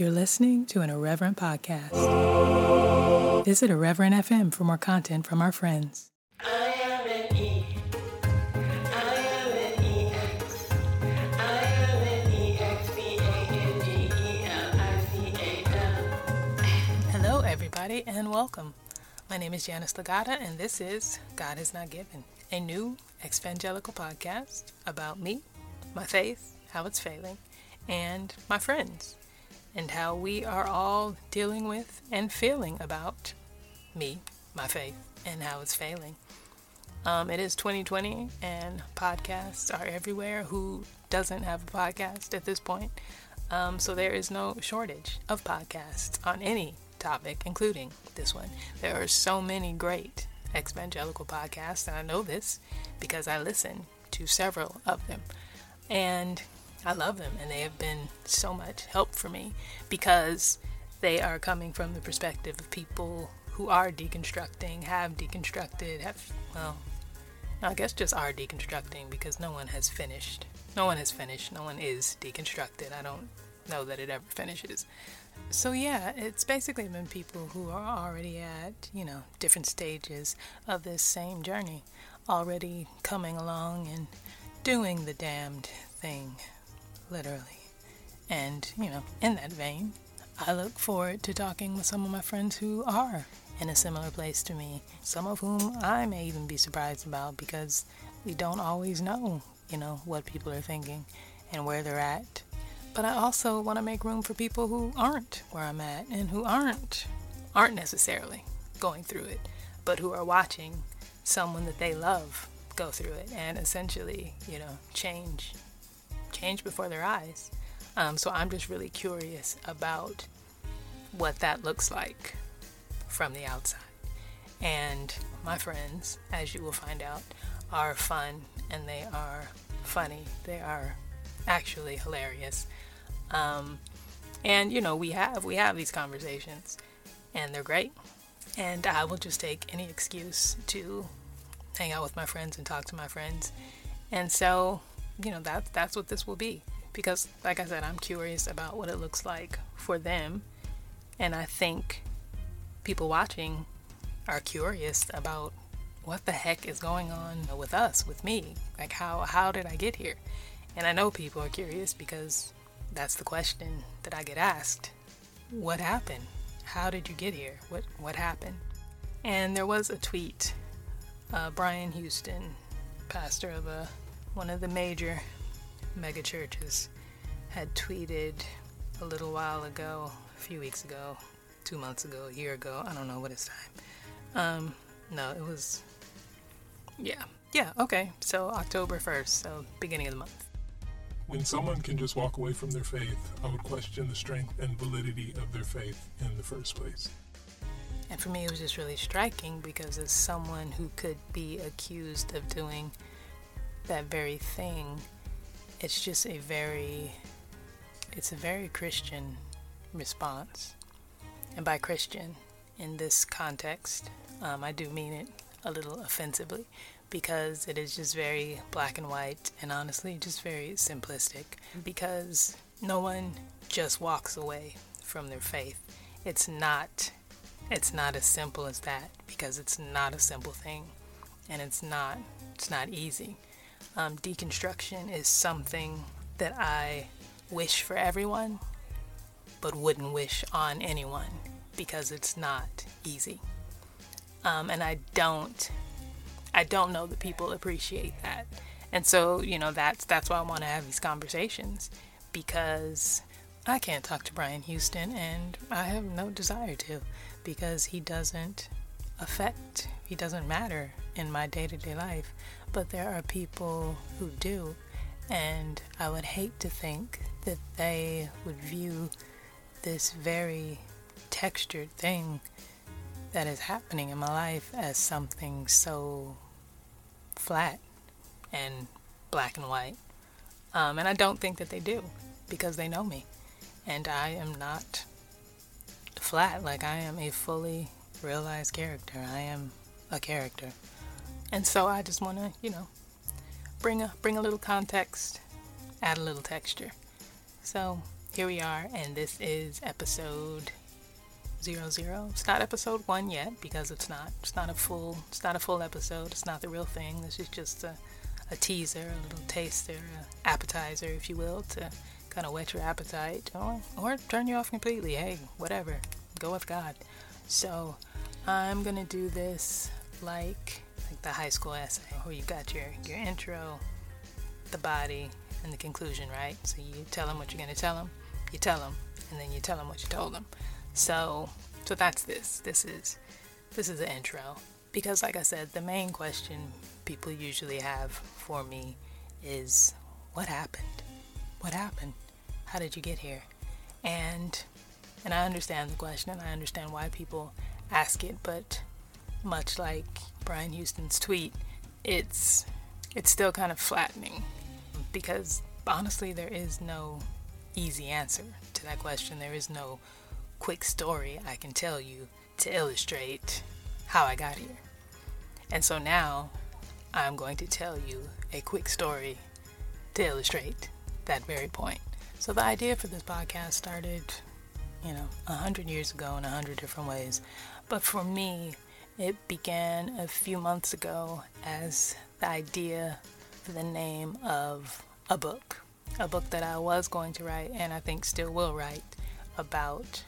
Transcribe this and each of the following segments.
You're listening to an Irreverent podcast. Visit Irreverent FM for more content from our friends. I am an E. I am an EX. I am an EX. B A N G E L I C A L. Hello, everybody, and welcome. My name is Janice Legata, and this is God Has Not Given, a new evangelical podcast about me, my faith, how it's failing, and my friends, and how we are all dealing with and feeling about me, my faith, and how it's failing. Um, it is 2020, and podcasts are everywhere. Who doesn't have a podcast at this point? Um, so there is no shortage of podcasts on any topic, including this one. There are so many great evangelical podcasts, and I know this because I listen to several of them. And I love them, and they have been so much help for me because they are coming from the perspective of people who are deconstructing, have deconstructed, have, well, I guess just are deconstructing because no one has finished. No one has finished. No one is deconstructed. I don't know that it ever finishes. So, yeah, it's basically been people who are already at, you know, different stages of this same journey, already coming along and doing the damned thing, literally. And, you know, in that vein, I look forward to talking with some of my friends who are in a similar place to me, some of whom I may even be surprised about because we don't always know, you know, what people are thinking and where they're at. But I also want to make room for people who aren't where I'm at and who aren't aren't necessarily going through it, but who are watching someone that they love go through it and essentially, you know, change change before their eyes. Um, so I'm just really curious about what that looks like from the outside. And my friends, as you will find out, are fun and they are funny. They are actually hilarious. Um, and you know, we have we have these conversations, and they're great. And I will just take any excuse to hang out with my friends and talk to my friends. And so, you know, that that's what this will be. Because, like I said, I'm curious about what it looks like for them, and I think people watching are curious about what the heck is going on with us, with me. Like, how how did I get here? And I know people are curious because that's the question that I get asked. What happened? How did you get here? What what happened? And there was a tweet. Uh, Brian Houston, pastor of a one of the major mega churches, had tweeted a little while ago, a few weeks ago, two months ago, a year ago. I don't know what it's time. Um, no, it was. Yeah, yeah. Okay, so October first, so beginning of the month. When someone can just walk away from their faith, I would question the strength and validity of their faith in the first place. And for me, it was just really striking because as someone who could be accused of doing that very thing, it's just a very, it's a very Christian response. And by Christian, in this context, um, I do mean it a little offensively because it is just very black and white and honestly just very simplistic because no one just walks away from their faith. It's not it's not as simple as that because it's not a simple thing and it's not it's not easy. Um, deconstruction is something that I wish for everyone but wouldn't wish on anyone because it's not easy. Um, and I don't I don't know that people appreciate that. And so, you know, that's that's why I want to have these conversations because I can't talk to Brian Houston and I have no desire to because he doesn't affect, he doesn't matter in my day-to-day life, but there are people who do and I would hate to think that they would view this very textured thing that is happening in my life as something so flat and black and white. Um, and I don't think that they do because they know me. And I am not flat. Like, I am a fully realized character. I am a character. And so I just want to, you know, bring a, bring a little context, add a little texture. So here we are, and this is episode zero zero. It's not episode one yet because it's not. It's not a full. It's not a full episode. It's not the real thing. This is just a, a teaser, a little taster, a appetizer, if you will, to kind of whet your appetite or or turn you off completely. Hey, whatever. Go with God. So I'm gonna do this like like the high school essay where you got your your intro, the body, and the conclusion, right? So you tell them what you're gonna tell them, you tell them, and then you tell them what you told them. So, so that's this. This is this is the intro because, like I said, the main question people usually have for me is, "What happened? What happened? How did you get here?" And and I understand the question and I understand why people ask it, but much like Brian Houston's tweet, it's it's still kind of flattening because honestly there is no easy answer to that question. There is no quick story I can tell you to illustrate how I got here. And so now I'm going to tell you a quick story to illustrate that very point. So the idea for this podcast started, you know, a hundred years ago in a hundred different ways. But for me, it began a few months ago as the idea for the name of a book. A book that I was going to write and I think still will write about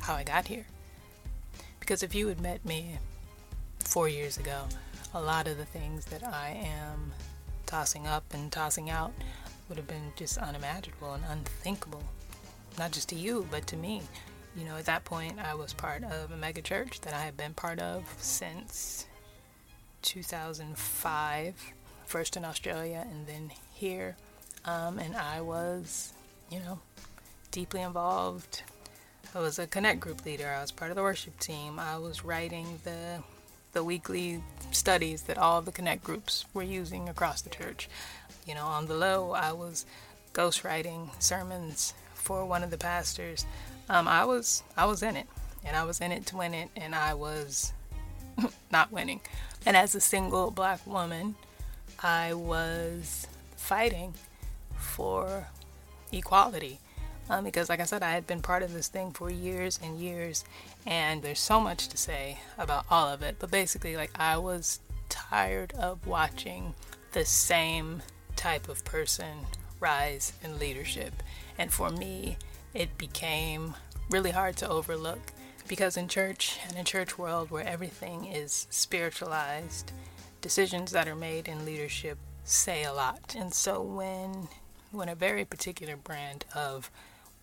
how I got here. Because if you had met me four years ago, a lot of the things that I am tossing up and tossing out would have been just unimaginable and unthinkable. Not just to you, but to me. You know, at that point, I was part of a mega church that I have been part of since 2005, first in Australia and then here. Um, and I was, you know, deeply involved I was a connect group leader. I was part of the worship team. I was writing the the weekly studies that all of the connect groups were using across the church. You know, on the low, I was ghostwriting sermons for one of the pastors. Um, I was I was in it, and I was in it to win it, and I was not winning. And as a single black woman, I was fighting for equality um, because, like I said, I had been part of this thing for years and years, and there's so much to say about all of it. But basically, like, I was tired of watching the same type of person rise in leadership. And for me, it became really hard to overlook because in church and in church world where everything is spiritualized, decisions that are made in leadership say a lot. And so when when a very particular brand of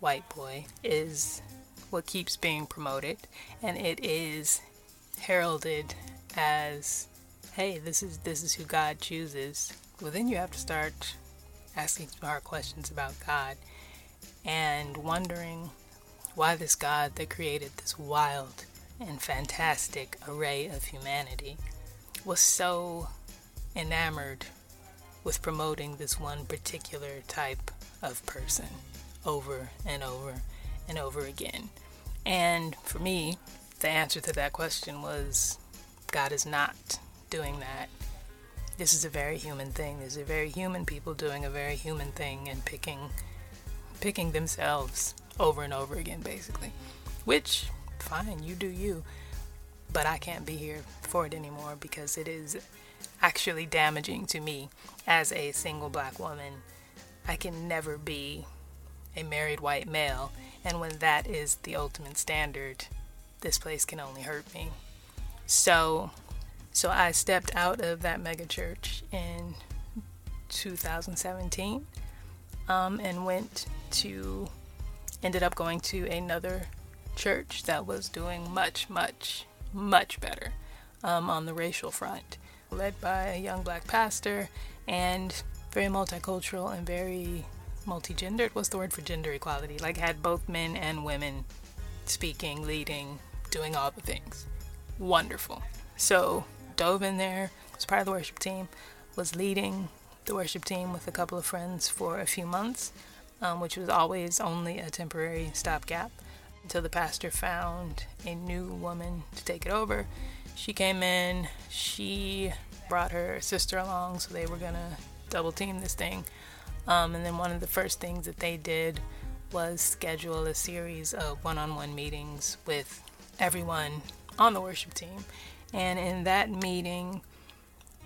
white boy is what keeps being promoted and it is heralded as hey this is this is who god chooses well then you have to start asking some hard questions about god and wondering why this god that created this wild and fantastic array of humanity was so enamored with promoting this one particular type of person over and over and over again. And for me, the answer to that question was God is not doing that. This is a very human thing. These are very human people doing a very human thing and picking picking themselves over and over again basically. Which fine, you do you. But I can't be here for it anymore because it is actually damaging to me as a single black woman. I can never be a married white male, and when that is the ultimate standard, this place can only hurt me. So, so I stepped out of that megachurch in 2017, um, and went to, ended up going to another church that was doing much, much, much better um, on the racial front, led by a young black pastor and very multicultural and very multi-gendered. What's the word for gender equality? Like had both men and women speaking leading doing all the things. Wonderful. So dove in there was part of the worship team was leading the worship team with a couple of friends for a few months um, which was always only a temporary stopgap until the pastor found a new woman to take it over she came in she brought her sister along so they were gonna double team this thing um, and then one of the first things that they did was schedule a series of one on one meetings with everyone on the worship team. And in that meeting,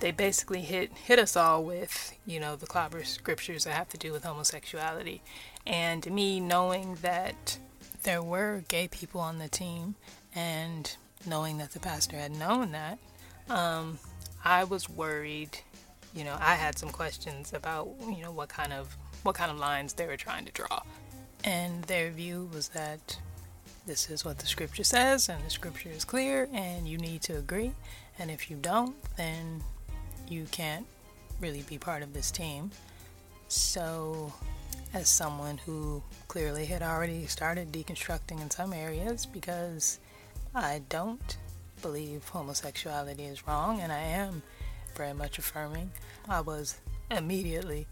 they basically hit hit us all with, you know, the clobber scriptures that have to do with homosexuality. And me knowing that there were gay people on the team and knowing that the pastor had known that, um, I was worried. You know, I had some questions about, you know, what kind of what kind of lines they were trying to draw. And their view was that this is what the scripture says and the scripture is clear and you need to agree. And if you don't, then you can't really be part of this team. So, as someone who clearly had already started deconstructing in some areas because I don't believe homosexuality is wrong and I am very much affirming, I was immediately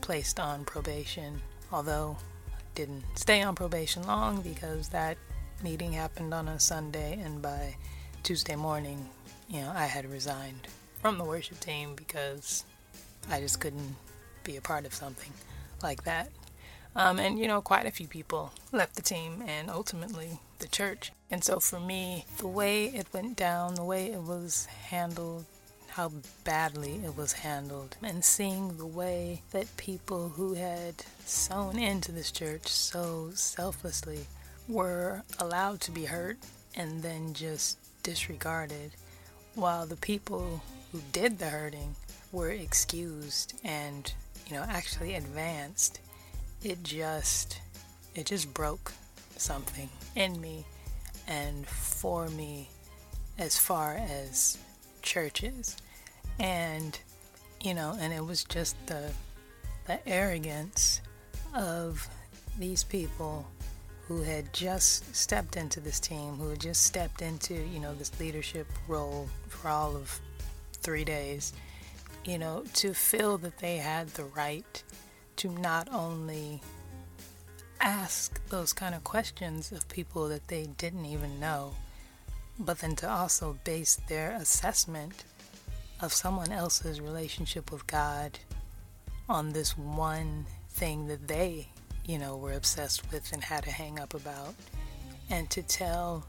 placed on probation, although I didn't stay on probation long because that meeting happened on a Sunday and by Tuesday morning, you know, I had resigned from the worship team because I just couldn't be a part of something like that. Um, and you know, quite a few people left the team and ultimately the church. And so for me, the way it went down, the way it was handled, how badly it was handled, and seeing the way that people who had sown into this church so selflessly were allowed to be hurt and then just disregarded, while the people who did the hurting were excused and you know actually advanced it just it just broke something in me and for me as far as churches. And you know and it was just the the arrogance of these people who had just stepped into this team who had just stepped into you know this leadership role for all of three days, you know, to feel that they had the right to not only ask those kind of questions of people that they didn't even know, but then to also base their assessment of someone else's relationship with God on this one thing that they, you know, were obsessed with and had a hang up about. And to tell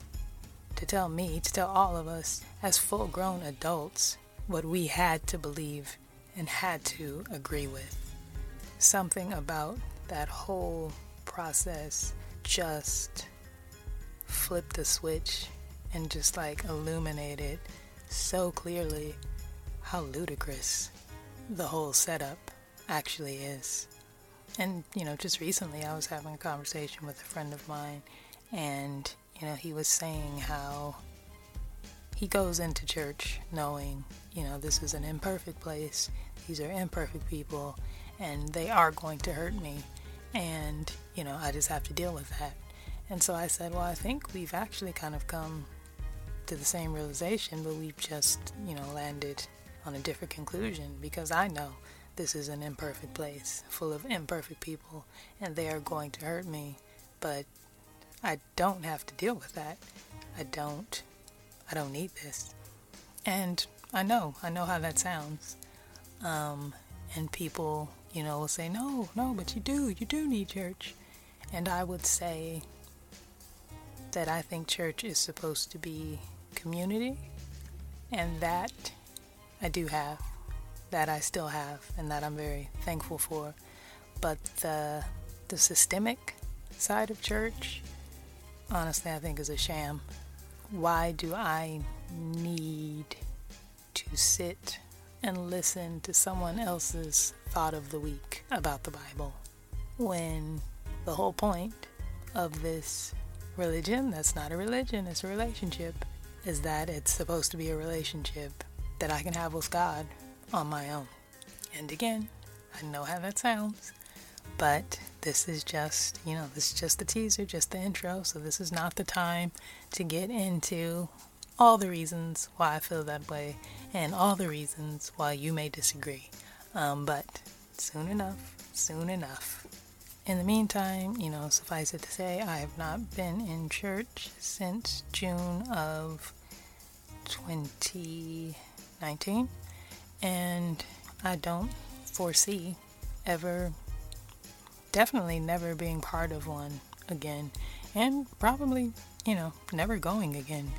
to tell me, to tell all of us as full grown adults what we had to believe and had to agree with. Something about that whole process just flipped the switch and just like illuminated so clearly how ludicrous the whole setup actually is. And, you know, just recently I was having a conversation with a friend of mine, and, you know, he was saying how he goes into church knowing, you know, this is an imperfect place, these are imperfect people, and they are going to hurt me, and, you know, I just have to deal with that. And so I said, well, I think we've actually kind of come to the same realization, but we've just, you know, landed on a different conclusion because I know this is an imperfect place full of imperfect people and they are going to hurt me, but I don't have to deal with that. I don't I don't need this. And I know, I know how that sounds. Um, and people, you know, will say, no, no, but you do, you do need church. And I would say that I think church is supposed to be community, and that I do have, that I still have, and that I'm very thankful for. But the the systemic side of church, honestly, I think is a sham why do I need to sit and listen to someone else's thought of the week about the Bible when the whole point of this religion, that's not a religion, it's a relationship, is that it's supposed to be a relationship that I can have with God on my own. And again, I know how that sounds, but this is just, you know, this is just the teaser, just the intro. So this is not the time to get into all the reasons why I feel that way and all the reasons why you may disagree. Um, but soon enough, soon enough. In the meantime, you know, suffice it to say, I have not been in church since June of 2019, and I don't foresee ever definitely never being part of one again, and probably, you know, never going again.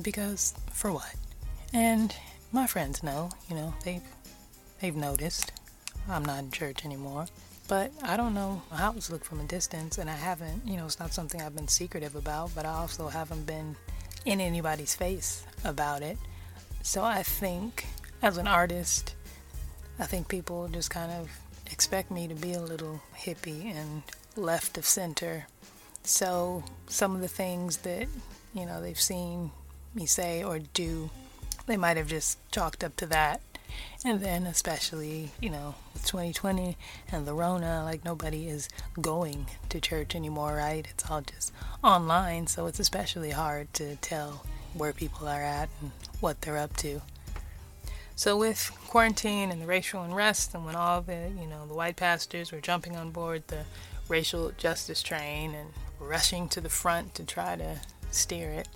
Because for what? And my friends know, you know, they've they've noticed I'm not in church anymore. But I don't know how it's look from a distance, and I haven't, you know, it's not something I've been secretive about, but I also haven't been in anybody's face about it. So I think, as an artist, I think people just kind of expect me to be a little hippie and left of center. So some of the things that, you know, they've seen me say or do, they might have just chalked up to that. And then, especially, you know, with 2020 and the Rona, like nobody is going to church anymore, right? It's all just online, so it's especially hard to tell where people are at and what they're up to. So with quarantine and the racial unrest, and when all the you know the white pastors were jumping on board the racial justice train and rushing to the front to try to steer it,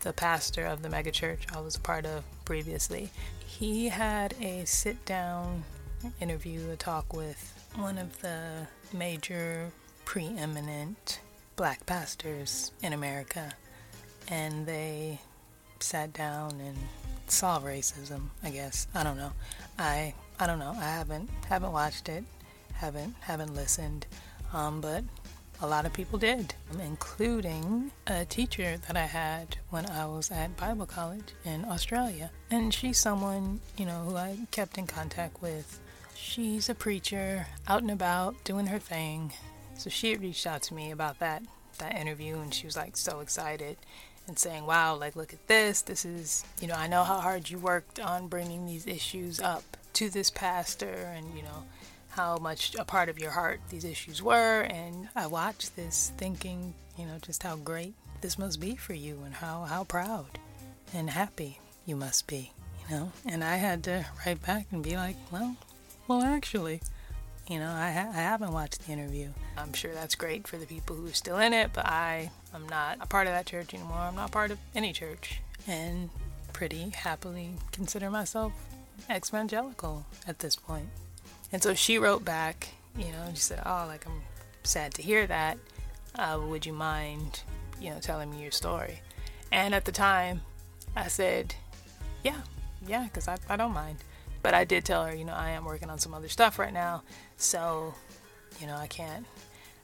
the pastor of the megachurch I was a part of previously, he had a sit-down interview, a talk with one of the major preeminent black pastors in America, and they sat down and solve racism, I guess. I don't know. I I don't know. I haven't haven't watched it. Haven't haven't listened. Um, but a lot of people did, including a teacher that I had when I was at Bible college in Australia. And she's someone, you know, who I kept in contact with. She's a preacher, out and about, doing her thing. So she had reached out to me about that that interview and she was like so excited and saying, wow, like, look at this. This is, you know, I know how hard you worked on bringing these issues up to this pastor and, you know, how much a part of your heart these issues were. And I watched this thinking, you know, just how great this must be for you and how, how proud and happy you must be, you know. And I had to write back and be like, well, well, actually, you know, I, ha- I haven't watched the interview. I'm sure that's great for the people who are still in it, but I am not a part of that church anymore. I'm not part of any church. And pretty happily consider myself ex evangelical at this point. And so she wrote back, you know, she said, Oh, like, I'm sad to hear that. Uh, would you mind, you know, telling me your story? And at the time, I said, Yeah, yeah, because I, I don't mind. But I did tell her, you know, I am working on some other stuff right now, so, you know, I can't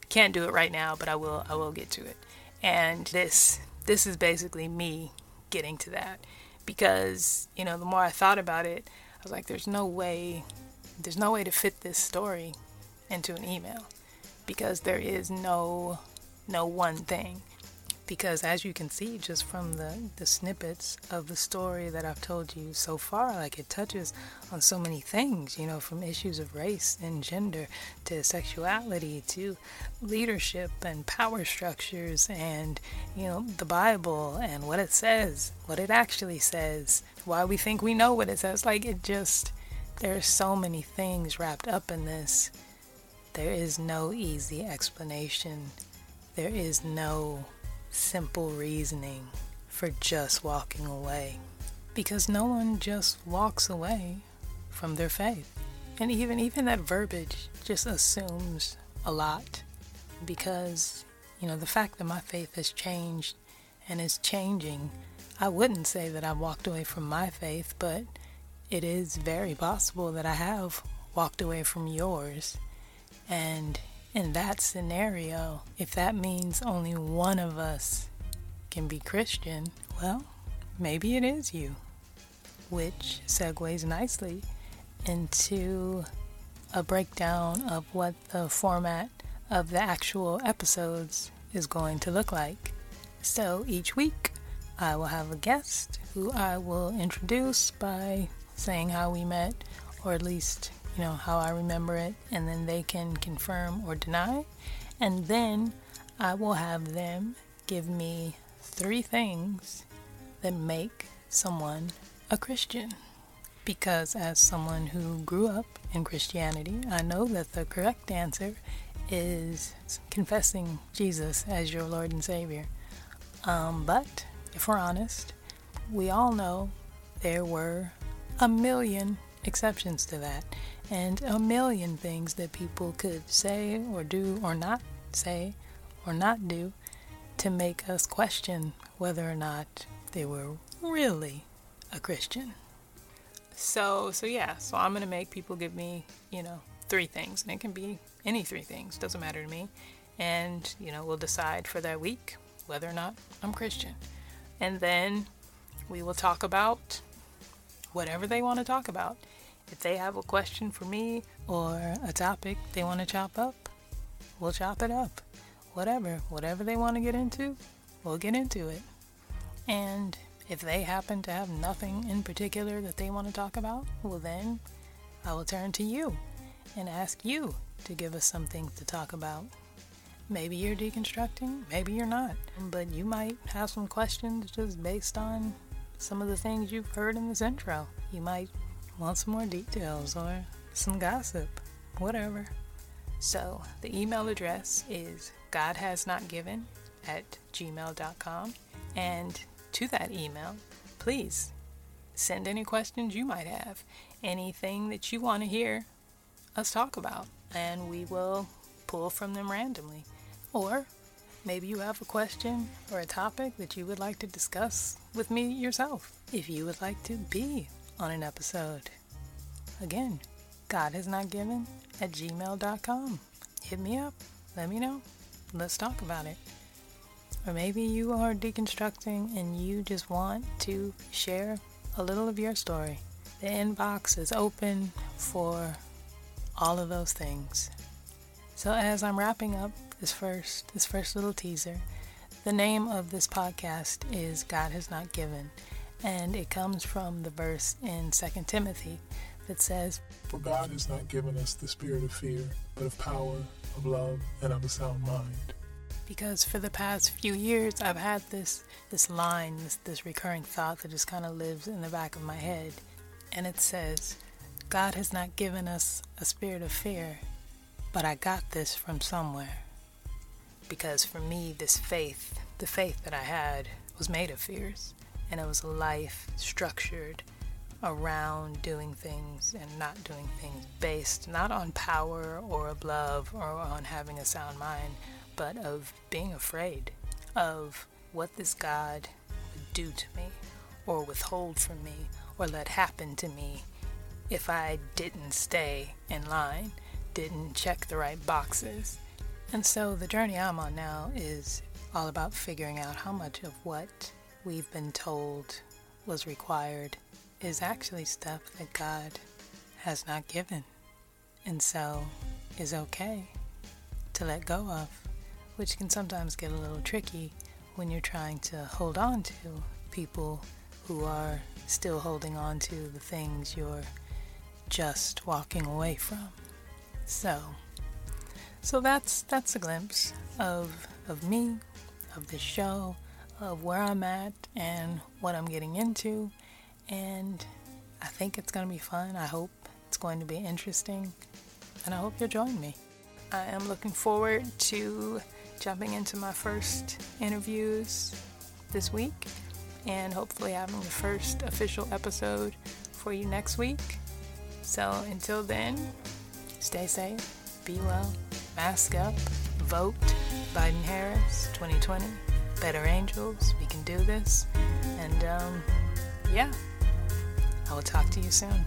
can't do it right now, but I will I will get to it. And this this is basically me getting to that. Because, you know, the more I thought about it, I was like there's no way there's no way to fit this story into an email. Because there is no no one thing because as you can see just from the, the snippets of the story that I've told you so far, like it touches on so many things, you know, from issues of race and gender to sexuality to leadership and power structures and, you know, the Bible and what it says, what it actually says, why we think we know what it says. Like it just, there's so many things wrapped up in this. There is no easy explanation. There is no simple reasoning for just walking away. Because no one just walks away from their faith. And even even that verbiage just assumes a lot because you know the fact that my faith has changed and is changing I wouldn't say that I've walked away from my faith but it is very possible that I have walked away from yours and in that scenario, if that means only one of us can be Christian, well, maybe it is you. Which segues nicely into a breakdown of what the format of the actual episodes is going to look like. So each week, I will have a guest who I will introduce by saying how we met, or at least you know, how I remember it, and then they can confirm or deny. And then I will have them give me three things that make someone a Christian. Because as someone who grew up in Christianity, I know that the correct answer is confessing Jesus as your Lord and Savior. Um, but if we're honest, we all know there were a million exceptions to that, and a million things that people could say or do or not say or not do to make us question whether or not they were really a Christian. So, so yeah, so I'm going to make people give me, you know, three things, and it can be any three things, doesn't matter to me. And, you know, we'll decide for that week whether or not I'm Christian. And then we will talk about whatever they want to talk about. If they have a question for me or a topic they want to chop up, we'll chop it up. Whatever, whatever they want to get into, we'll get into it. And if they happen to have nothing in particular that they want to talk about, well, then I will turn to you and ask you to give us something to talk about. Maybe you're deconstructing, maybe you're not, but you might have some questions just based on some of the things you've heard in this intro. You might want some more details or some gossip, whatever. So the email address is godhasnotgiven at gmail.com. And to that email, please send any questions you might have, anything that you want to hear us talk about, and we will pull from them randomly. Or maybe you have a question or a topic that you would like to discuss with me yourself. If you would like to be on an episode, again, God has not given at gmail.com. Hit me up. Let me know. Let's talk about it. Or maybe you are deconstructing and you just want to share a little of your story. The inbox is open for all of those things. So as I'm wrapping up this first this first little teaser, the name of this podcast is God has not given, and it comes from the verse in 2 Timothy that says, For God has not given us the spirit of fear, but of power, of love, and of a sound mind. because for the past few years I've had this this line, this this recurring thought that just kind of lives in the back of my head, and it says, God has not given us a spirit of fear, but I got this from somewhere. Because for me, this faith, the faith that I had, was made of fears, and it was life structured around doing things and not doing things based not on power or of love or on having a sound mind, but of being afraid of what this God would do to me or withhold from me or let happen to me if I didn't stay in line, didn't check the right boxes. And so the journey I'm on now is all about figuring out how much of what we've been told was required is actually stuff that God has not given. And so is okay to let go of, which can sometimes get a little tricky when you're trying to hold on to people who are still holding on to the things you're just walking away from. So, so that's that's a glimpse of of me, of the show, of where I'm at and what I'm getting into, and I think it's going to be fun. I hope it's going to be interesting, and I hope you'll join me. I am looking forward to jumping into my first interviews this week and hopefully having the first official episode for you next week. So until then, stay safe, be well, mask up, vote Biden Harris 2020, better angels, we can do this. And um, yeah, I will talk to you soon.